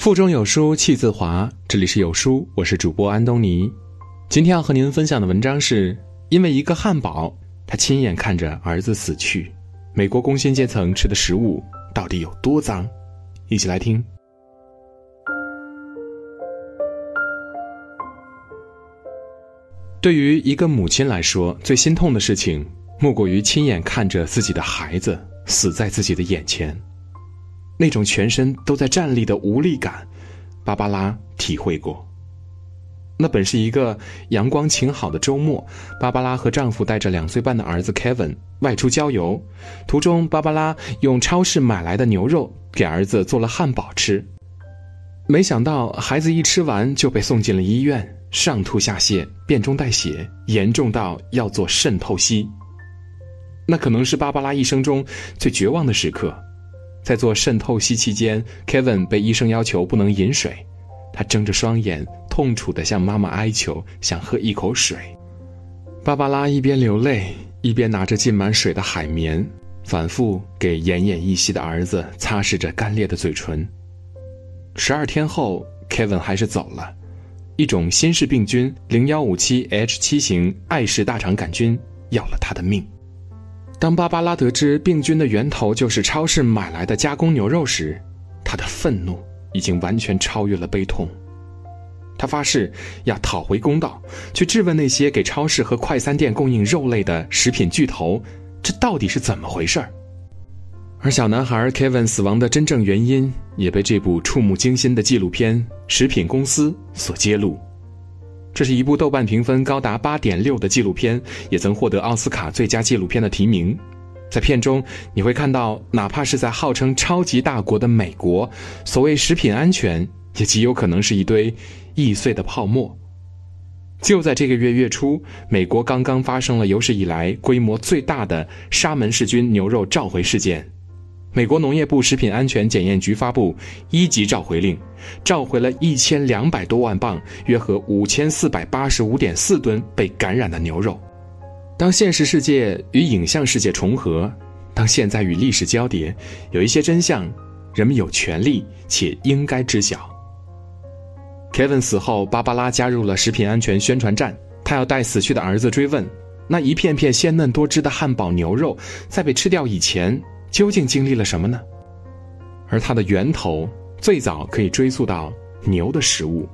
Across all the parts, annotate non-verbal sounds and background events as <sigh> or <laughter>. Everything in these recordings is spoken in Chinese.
腹中有书气自华，这里是有书，我是主播安东尼。今天要和您分享的文章是：因为一个汉堡，他亲眼看着儿子死去。美国工薪阶层吃的食物到底有多脏？一起来听。对于一个母亲来说，最心痛的事情莫过于亲眼看着自己的孩子死在自己的眼前。那种全身都在站立的无力感，芭芭拉体会过。那本是一个阳光晴好的周末，芭芭拉和丈夫带着两岁半的儿子 Kevin 外出郊游。途中，芭芭拉用超市买来的牛肉给儿子做了汉堡吃。没想到，孩子一吃完就被送进了医院，上吐下泻，便中带血，严重到要做肾透析。那可能是芭芭拉一生中最绝望的时刻。在做渗透析期间，Kevin 被医生要求不能饮水，他睁着双眼，痛楚地向妈妈哀求，想喝一口水。芭芭拉一边流泪，一边拿着浸满水的海绵，反复给奄奄一息的儿子擦拭着干裂的嘴唇。十二天后，Kevin 还是走了，一种新式病菌零幺五七 H 七型爱氏大肠杆菌要了他的命。当芭芭拉得知病菌的源头就是超市买来的加工牛肉时，她的愤怒已经完全超越了悲痛。她发誓要讨回公道，去质问那些给超市和快餐店供应肉类的食品巨头，这到底是怎么回事儿？而小男孩 Kevin 死亡的真正原因也被这部触目惊心的纪录片《食品公司》所揭露。这是一部豆瓣评分高达八点六的纪录片，也曾获得奥斯卡最佳纪录片的提名。在片中，你会看到，哪怕是在号称超级大国的美国，所谓食品安全也极有可能是一堆易碎的泡沫。就在这个月月初，美国刚刚发生了有史以来规模最大的沙门氏菌牛肉召回事件。美国农业部食品安全检验局发布一级召回令，召回了一千两百多万磅，约合五千四百八十五点四吨被感染的牛肉。当现实世界与影像世界重合，当现在与历史交叠，有一些真相，人们有权利且应该知晓。Kevin 死后，芭芭拉加入了食品安全宣传战，他要带死去的儿子追问：那一片片鲜嫩多汁的汉堡牛肉，在被吃掉以前。究竟经历了什么呢？而它的源头最早可以追溯到牛的食物。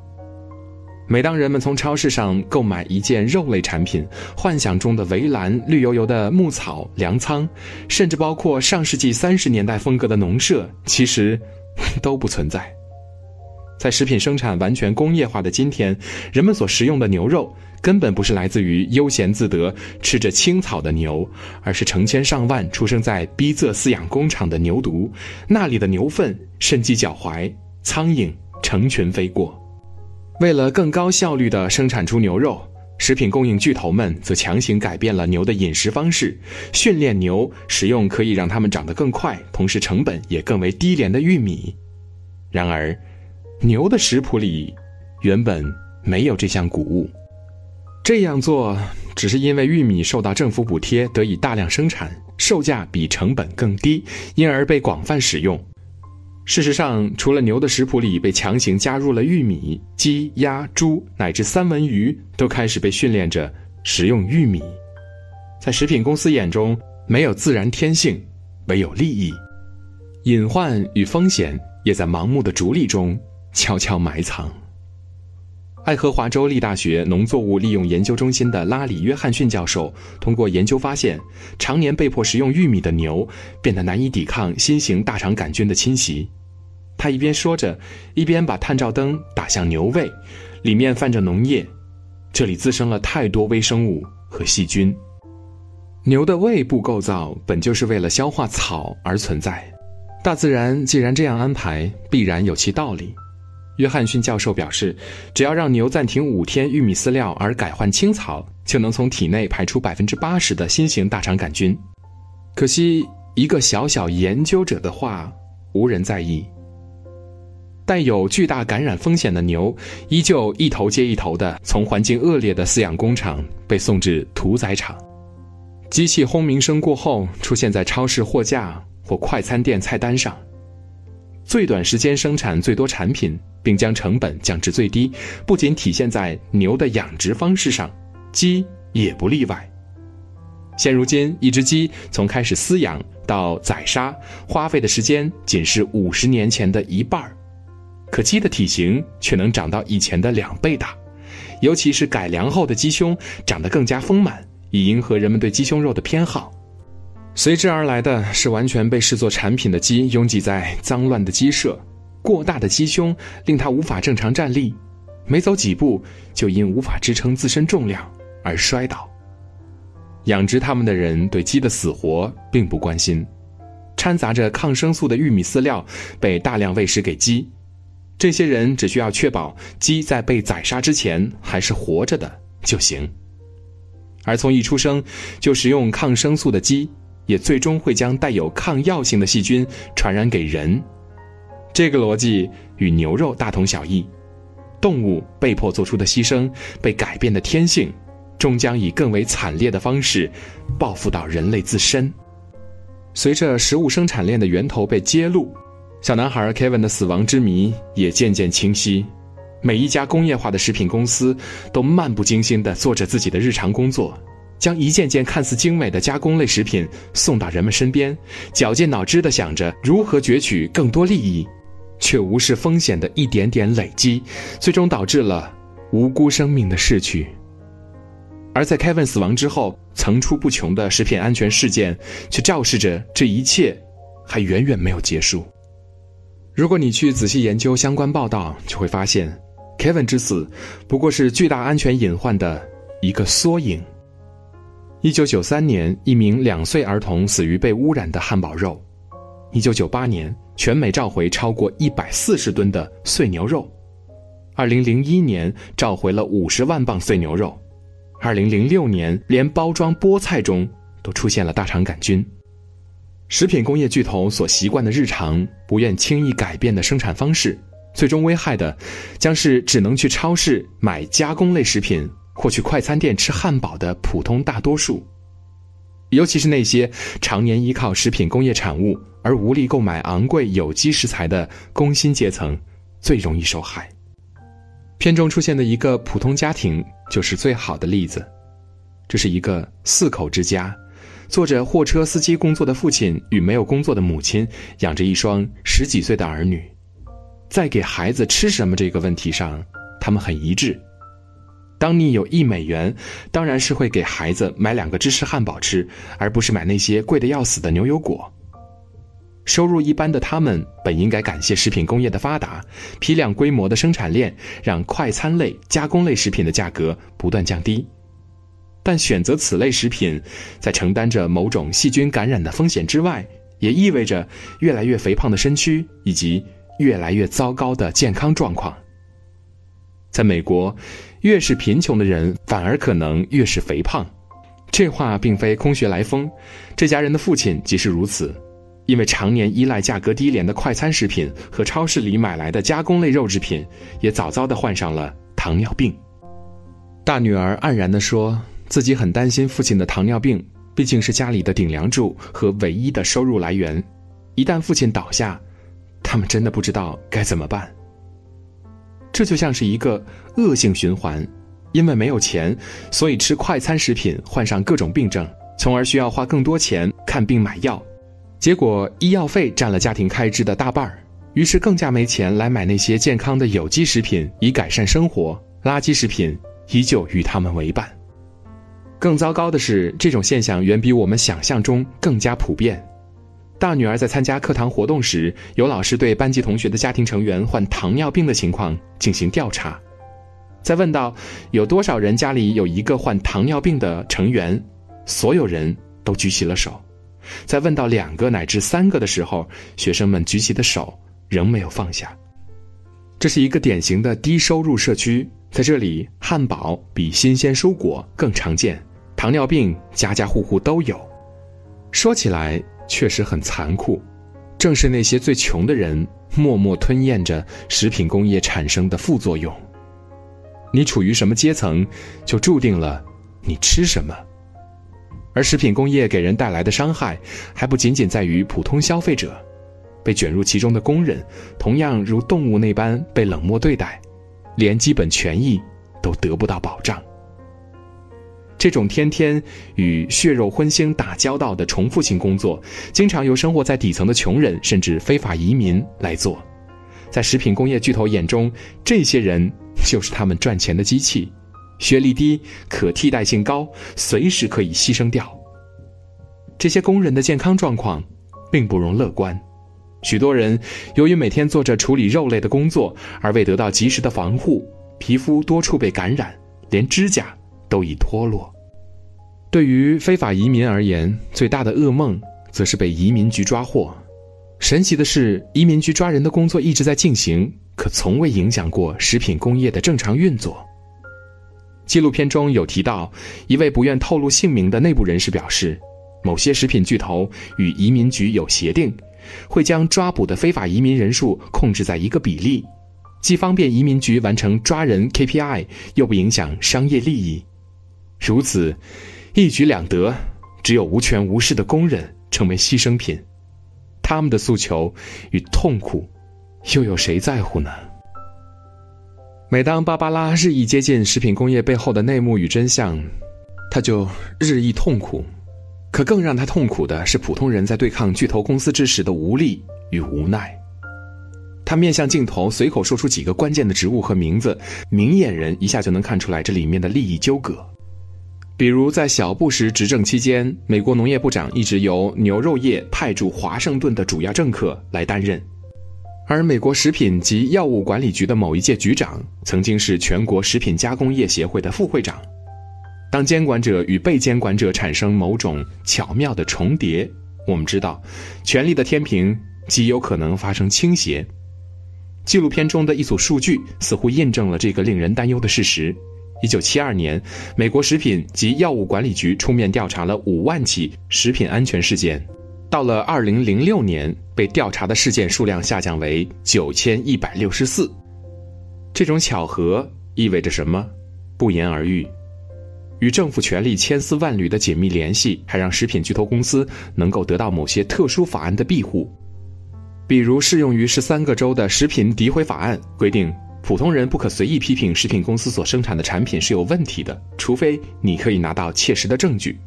每当人们从超市上购买一件肉类产品，幻想中的围栏、绿油油的牧草、粮仓，甚至包括上世纪三十年代风格的农舍，其实 <laughs> 都不存在。在食品生产完全工业化的今天，人们所食用的牛肉。根本不是来自于悠闲自得吃着青草的牛，而是成千上万出生在逼仄饲养工厂的牛犊。那里的牛粪深及脚踝，苍蝇成群飞过。为了更高效率地生产出牛肉，食品供应巨头们则强行改变了牛的饮食方式，训练牛使用可以让它们长得更快，同时成本也更为低廉的玉米。然而，牛的食谱里原本没有这项谷物。这样做只是因为玉米受到政府补贴，得以大量生产，售价比成本更低，因而被广泛使用。事实上，除了牛的食谱里被强行加入了玉米，鸡、鸭、猪乃至三文鱼都开始被训练着食用玉米。在食品公司眼中，没有自然天性，唯有利益。隐患与风险也在盲目的逐利中悄悄埋藏。爱荷华州立大学农作物利用研究中心的拉里·约翰逊教授通过研究发现，常年被迫食用玉米的牛变得难以抵抗新型大肠杆菌的侵袭。他一边说着，一边把探照灯打向牛胃，里面泛着脓液，这里滋生了太多微生物和细菌。牛的胃部构造本就是为了消化草而存在，大自然既然这样安排，必然有其道理。约翰逊教授表示，只要让牛暂停五天玉米饲料而改换青草，就能从体内排出百分之八十的新型大肠杆菌。可惜，一个小小研究者的话无人在意。带有巨大感染风险的牛，依旧一头接一头的从环境恶劣的饲养工厂被送至屠宰场。机器轰鸣声过后，出现在超市货架或快餐店菜单上。最短时间生产最多产品，并将成本降至最低，不仅体现在牛的养殖方式上，鸡也不例外。现如今，一只鸡从开始饲养到宰杀，花费的时间仅是五十年前的一半儿可鸡的体型却能长到以前的两倍大，尤其是改良后的鸡胸长得更加丰满，以迎合人们对鸡胸肉的偏好。随之而来的是完全被视作产品的鸡拥挤在脏乱的鸡舍，过大的鸡胸令它无法正常站立，每走几步就因无法支撑自身重量而摔倒。养殖它们的人对鸡的死活并不关心，掺杂着抗生素的玉米饲料被大量喂食给鸡，这些人只需要确保鸡在被宰杀之前还是活着的就行。而从一出生就食用抗生素的鸡，也最终会将带有抗药性的细菌传染给人。这个逻辑与牛肉大同小异，动物被迫做出的牺牲，被改变的天性。终将以更为惨烈的方式报复到人类自身。随着食物生产链的源头被揭露，小男孩 Kevin 的死亡之谜也渐渐清晰。每一家工业化的食品公司都漫不经心地做着自己的日常工作，将一件件看似精美的加工类食品送到人们身边，绞尽脑汁地想着如何攫取更多利益，却无视风险的一点点累积，最终导致了无辜生命的逝去。而在 Kevin 死亡之后，层出不穷的食品安全事件却昭示着这一切还远远没有结束。如果你去仔细研究相关报道，就会发现，Kevin 之死不过是巨大安全隐患的一个缩影。一九九三年，一名两岁儿童死于被污染的汉堡肉；一九九八年，全美召回超过一百四十吨的碎牛肉；二零零一年，召回了五十万磅碎牛肉。二零零六年，连包装菠菜中都出现了大肠杆菌。食品工业巨头所习惯的日常，不愿轻易改变的生产方式，最终危害的，将是只能去超市买加工类食品或去快餐店吃汉堡的普通大多数。尤其是那些常年依靠食品工业产物而无力购买昂贵有机食材的工薪阶层，最容易受害。片中出现的一个普通家庭就是最好的例子。这是一个四口之家，做着货车司机工作的父亲与没有工作的母亲养着一双十几岁的儿女，在给孩子吃什么这个问题上，他们很一致。当你有一美元，当然是会给孩子买两个芝士汉堡吃，而不是买那些贵的要死的牛油果。收入一般的他们本应该感谢食品工业的发达，批量规模的生产链让快餐类、加工类食品的价格不断降低。但选择此类食品，在承担着某种细菌感染的风险之外，也意味着越来越肥胖的身躯以及越来越糟糕的健康状况。在美国，越是贫穷的人反而可能越是肥胖，这话并非空穴来风。这家人的父亲即是如此。因为常年依赖价格低廉的快餐食品和超市里买来的加工类肉制品，也早早地患上了糖尿病。大女儿黯然地说：“自己很担心父亲的糖尿病，毕竟是家里的顶梁柱和唯一的收入来源。一旦父亲倒下，他们真的不知道该怎么办。这就像是一个恶性循环，因为没有钱，所以吃快餐食品，患上各种病症，从而需要花更多钱看病买药。”结果医药费占了家庭开支的大半儿，于是更加没钱来买那些健康的有机食品以改善生活，垃圾食品依旧与他们为伴。更糟糕的是，这种现象远比我们想象中更加普遍。大女儿在参加课堂活动时，有老师对班级同学的家庭成员患糖尿病的情况进行调查，在问到有多少人家里有一个患糖尿病的成员，所有人都举起了手。在问到两个乃至三个的时候，学生们举起的手仍没有放下。这是一个典型的低收入社区，在这里，汉堡比新鲜蔬果更常见，糖尿病家家户户都有。说起来确实很残酷，正是那些最穷的人默默吞咽着食品工业产生的副作用。你处于什么阶层，就注定了你吃什么。而食品工业给人带来的伤害，还不仅仅在于普通消费者，被卷入其中的工人，同样如动物那般被冷漠对待，连基本权益都得不到保障。这种天天与血肉荤腥打交道的重复性工作，经常由生活在底层的穷人甚至非法移民来做。在食品工业巨头眼中，这些人就是他们赚钱的机器，学历低，可替代性高，随时可以牺牲掉。这些工人的健康状况并不容乐观，许多人由于每天做着处理肉类的工作，而未得到及时的防护，皮肤多处被感染，连指甲都已脱落。对于非法移民而言，最大的噩梦则是被移民局抓获。神奇的是，移民局抓人的工作一直在进行，可从未影响过食品工业的正常运作。纪录片中有提到，一位不愿透露姓名的内部人士表示，某些食品巨头与移民局有协定，会将抓捕的非法移民人数控制在一个比例，既方便移民局完成抓人 KPI，又不影响商业利益。如此，一举两得，只有无权无势的工人成为牺牲品。他们的诉求与痛苦，又有谁在乎呢？每当芭芭拉日益接近食品工业背后的内幕与真相，他就日益痛苦。可更让他痛苦的是，普通人在对抗巨头公司之时的无力与无奈。他面向镜头，随口说出几个关键的职务和名字，明眼人一下就能看出来这里面的利益纠葛。比如，在小布什执政期间，美国农业部长一直由牛肉业派驻华盛顿的主要政客来担任，而美国食品及药物管理局的某一届局长曾经是全国食品加工业协会的副会长。当监管者与被监管者产生某种巧妙的重叠，我们知道，权力的天平极有可能发生倾斜。纪录片中的一组数据似乎印证了这个令人担忧的事实。一九七二年，美国食品及药物管理局出面调查了五万起食品安全事件，到了二零零六年，被调查的事件数量下降为九千一百六十四。这种巧合意味着什么？不言而喻。与政府权力千丝万缕的紧密联系，还让食品巨头公司能够得到某些特殊法案的庇护，比如适用于十三个州的食品诋毁法案规定。普通人不可随意批评食品公司所生产的产品是有问题的，除非你可以拿到切实的证据，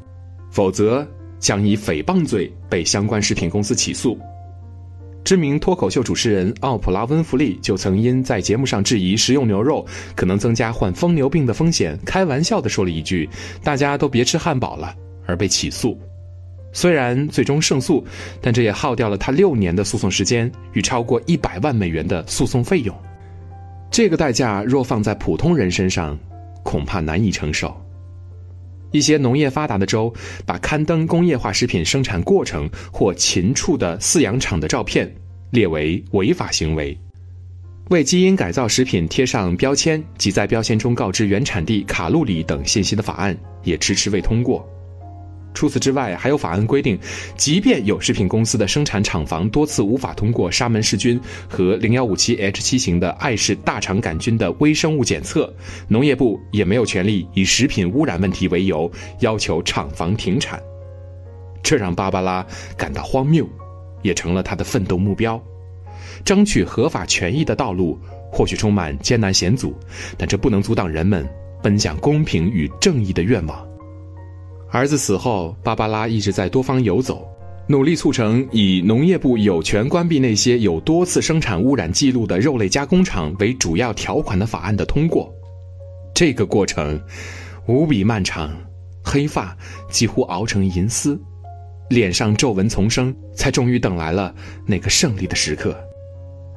否则将以诽谤罪被相关食品公司起诉。知名脱口秀主持人奥普拉·温弗利就曾因在节目上质疑食用牛肉可能增加患疯牛病的风险，开玩笑地说了一句“大家都别吃汉堡了”，而被起诉。虽然最终胜诉，但这也耗掉了他六年的诉讼时间与超过一百万美元的诉讼费用。这个代价若放在普通人身上，恐怕难以承受。一些农业发达的州把刊登工业化食品生产过程或禽畜的饲养场的照片列为违法行为，为基因改造食品贴上标签及在标签中告知原产地、卡路里等信息的法案也迟迟未通过。除此之外，还有法案规定，即便有食品公司的生产厂房多次无法通过沙门氏菌和零幺五七 H 七型的爱氏大肠杆菌的微生物检测，农业部也没有权利以食品污染问题为由要求厂房停产。这让芭芭拉感到荒谬，也成了他的奋斗目标。争取合法权益的道路或许充满艰难险阻，但这不能阻挡人们奔向公平与正义的愿望。儿子死后，芭芭拉一直在多方游走，努力促成以农业部有权关闭那些有多次生产污染记录的肉类加工厂为主要条款的法案的通过。这个过程无比漫长，黑发几乎熬成银丝，脸上皱纹丛生，才终于等来了那个胜利的时刻。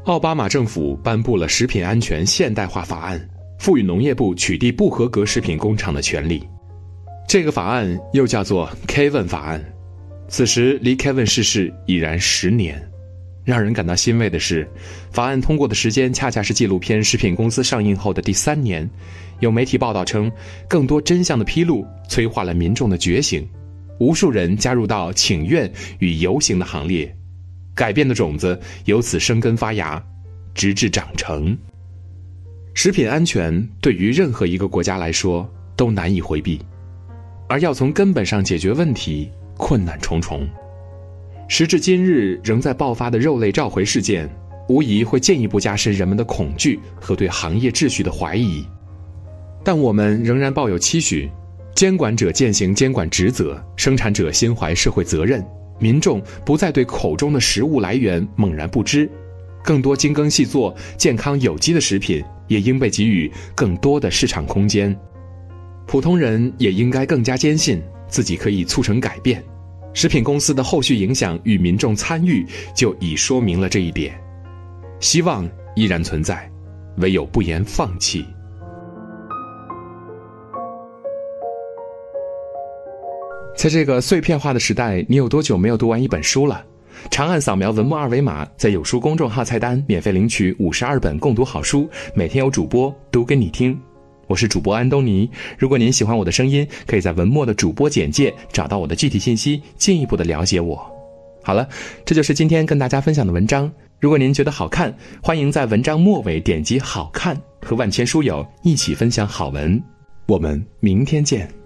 奥巴马政府颁布了食品安全现代化法案，赋予农业部取缔不合格食品工厂的权利。这个法案又叫做 Kevin 法案，此时离 Kevin 逝世已然十年。让人感到欣慰的是，法案通过的时间恰恰是纪录片《食品公司》上映后的第三年。有媒体报道称，更多真相的披露催化了民众的觉醒，无数人加入到请愿与游行的行列，改变的种子由此生根发芽，直至长成。食品安全对于任何一个国家来说都难以回避。而要从根本上解决问题，困难重重。时至今日仍在爆发的肉类召回事件，无疑会进一步加深人们的恐惧和对行业秩序的怀疑。但我们仍然抱有期许：监管者践行监管职责，生产者心怀社会责任，民众不再对口中的食物来源猛然不知，更多精耕细作、健康有机的食品也应被给予更多的市场空间。普通人也应该更加坚信自己可以促成改变。食品公司的后续影响与民众参与，就已说明了这一点。希望依然存在，唯有不言放弃。在这个碎片化的时代，你有多久没有读完一本书了？长按扫描文末二维码，在有书公众号菜单免费领取五十二本共读好书，每天有主播读给你听。我是主播安东尼。如果您喜欢我的声音，可以在文末的主播简介找到我的具体信息，进一步的了解我。好了，这就是今天跟大家分享的文章。如果您觉得好看，欢迎在文章末尾点击“好看”，和万千书友一起分享好文。我们明天见。